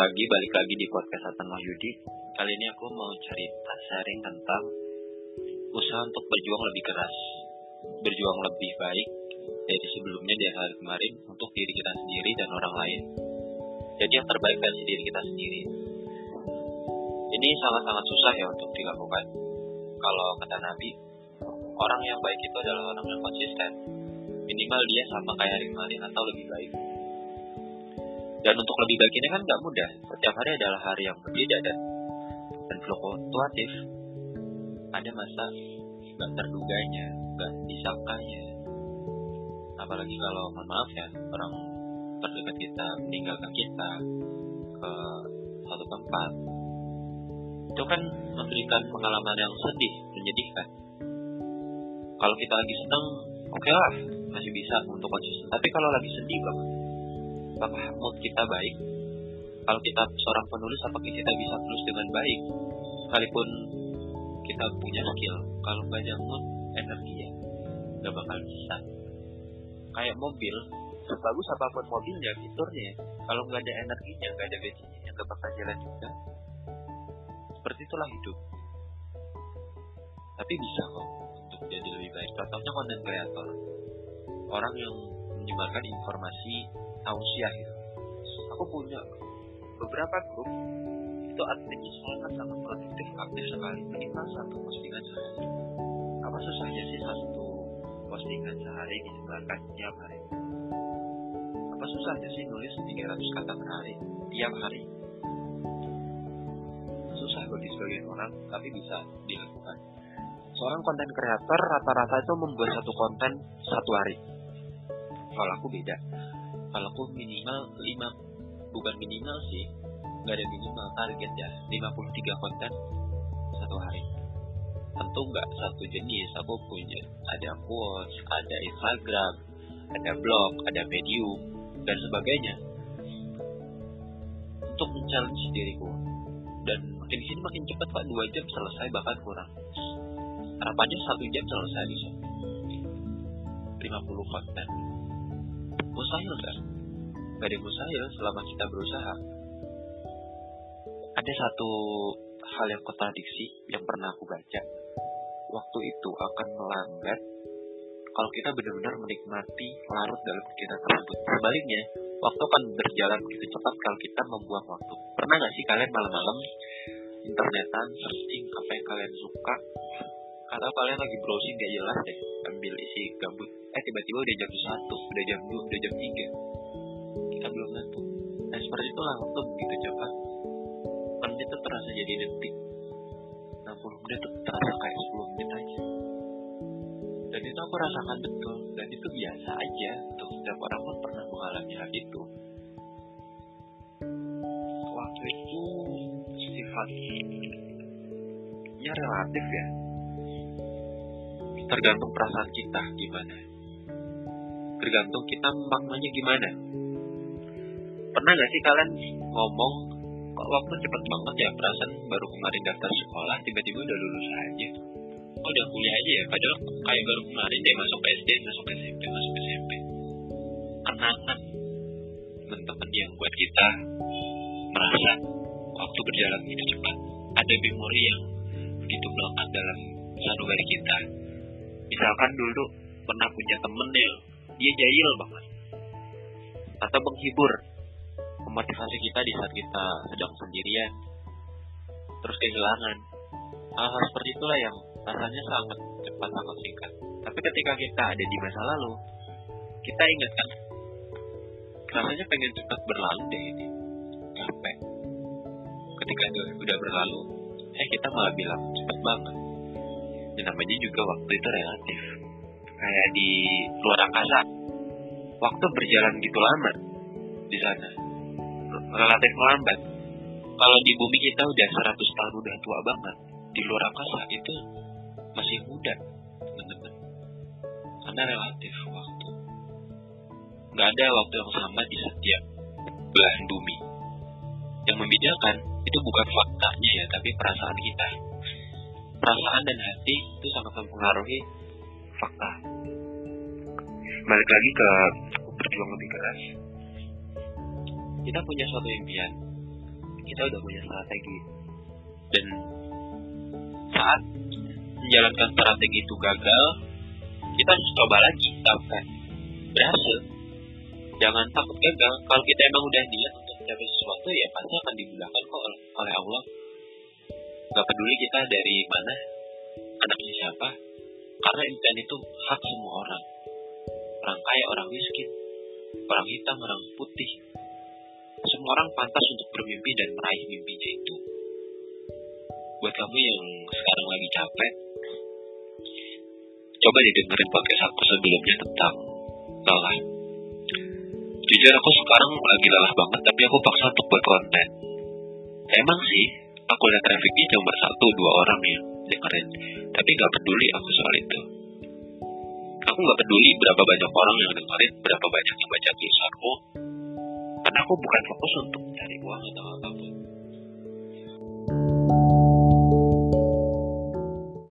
pagi, balik lagi di podcast Atan Wahyudi. Kali ini aku mau cerita sharing tentang usaha untuk berjuang lebih keras, berjuang lebih baik dari sebelumnya di hari kemarin untuk diri kita sendiri dan orang lain. Jadi yang terbaik dari diri kita sendiri. Ini sangat-sangat susah ya untuk dilakukan. Kalau kata Nabi, orang yang baik itu adalah orang yang konsisten. Minimal dia sama kayak hari kemarin atau lebih baik. Dan untuk lebih baik ini kan nggak mudah. Setiap hari adalah hari yang berbeda dan dan fluktuatif. Ada masa nggak terduganya, nggak disangkanya. Apalagi kalau mohon maaf ya orang terdekat kita meninggalkan kita ke satu tempat. Itu kan memberikan pengalaman yang sedih, menyedihkan. Kalau kita lagi senang, oke okay lah, masih bisa untuk konsisten. Tapi kalau lagi sedih banget, apakah mood kita baik? Kalau kita seorang penulis, apakah kita bisa tulis dengan baik? Sekalipun kita punya skill, kalau nggak ada mood, energi ya, nggak bakal bisa. Kayak mobil, sebagus apa pun mobilnya, fiturnya, kalau nggak ada energinya, nggak ada bensinnya, nggak bakal jalan juga. Seperti itulah hidup. Tapi bisa kok untuk jadi lebih baik. Contohnya konten kreator, orang yang menyebarkan informasi tausiah gitu. Aku punya beberapa grup itu adminnya sangat sangat produktif aktif sekali minimal satu postingan sehari. Apa susahnya sih satu postingan sehari disebarkan tiap hari? Apa susahnya sih nulis 300 kata per hari tiap hari? Susah bagi sebagian orang, tapi bisa dilakukan. Seorang konten kreator rata-rata itu membuat satu konten satu hari. Kalau aku beda, kalau aku minimal 5 bukan minimal sih nggak ada minimal target ya. 53 konten satu hari. Tentu nggak satu jenis aku punya. Ada quotes ada Instagram ada blog ada medium dan sebagainya. Untuk mencari diriku. Dan makin sini makin cepat pak. Dua jam selesai bahkan kurang. Harapannya satu jam selesai bisa. 50 konten mustahil kan gak ada mustahil selama kita berusaha. Ada satu hal yang kontradiksi yang pernah aku baca. Waktu itu akan melambat kalau kita benar-benar menikmati larut dalam kegiatan tersebut. Sebaliknya waktu akan berjalan begitu cepat kalau kita membuang waktu. Pernah gak sih kalian malam-malam internetan searching apa yang kalian suka atau kalian lagi browsing gak jelas deh ambil isi gabut. Eh tiba-tiba udah jam satu udah jam dua udah jam tiga. Kita belum ngantuk nah seperti itulah waktu begitu cepat menit itu terasa jadi detik. 60 menit itu terasa kayak 10 menit aja. Dan itu aku rasakan betul. Dan itu biasa aja. Untuk setiap orang pun pernah mengalami hal itu. Waktu itu sifatnya relatif ya tergantung perasaan kita gimana. Tergantung kita maknanya gimana. Pernah gak sih kalian ngomong kok waktu cepet banget ya perasaan baru kemarin daftar sekolah tiba-tiba udah lulus aja? Oh udah kuliah aja ya? Padahal kayak baru kemarin deh masuk SD masuk SMP masuk SMP kenangan teman-teman yang buat kita merasa waktu berjalan begitu cepat. Ada memori yang begitu melekat dalam sanubari kita misalkan dulu pernah punya temen yang dia jahil banget. Atau menghibur memotivasi kita di saat kita sedang sendirian terus kehilangan. Hal-hal seperti itulah yang rasanya sangat cepat sangat singkat. Tapi ketika kita ada di masa lalu kita ingat kan rasanya pengen cepat berlalu deh ini. Capek. Ketika itu udah berlalu eh kita malah bilang cepat banget dan namanya juga waktu itu relatif. Kayak di luar angkasa waktu berjalan gitu lama di sana. Relatif melambat. Kalau di bumi kita udah 100 tahun udah tua banget di luar angkasa itu masih muda teman-teman. Karena relatif waktu. Nggak ada waktu yang sama di setiap belahan bumi. Yang membedakan itu bukan faktanya ya tapi perasaan kita perasaan dan hati itu sangat mempengaruhi fakta. Balik lagi ke berjuang lebih keras. Kita punya suatu impian. Kita udah punya strategi. Dan saat menjalankan strategi itu gagal kita harus coba lagi sampai berhasil. Jangan takut gagal. Kalau kita emang udah niat untuk mencapai sesuatu ya pasti akan dimudahkan kok oleh Allah gak peduli kita dari mana anaknya siapa. Karena impian itu hak semua orang. Orang kaya orang miskin. Orang hitam orang putih. Semua orang pantas untuk bermimpi dan meraih mimpinya itu buat kamu yang sekarang lagi capek coba didengerin podcast aku sebelumnya tentang lelah. Jujur aku sekarang lagi lelah banget tapi aku paksa untuk buat konten emang sih aku lihat trafficnya cuma satu dua orang ya dengerin tapi nggak peduli aku soal itu. Aku nggak peduli berapa banyak orang yang dengerin berapa banyak yang baca tulisanku karena aku bukan fokus untuk mencari uang atau apa pun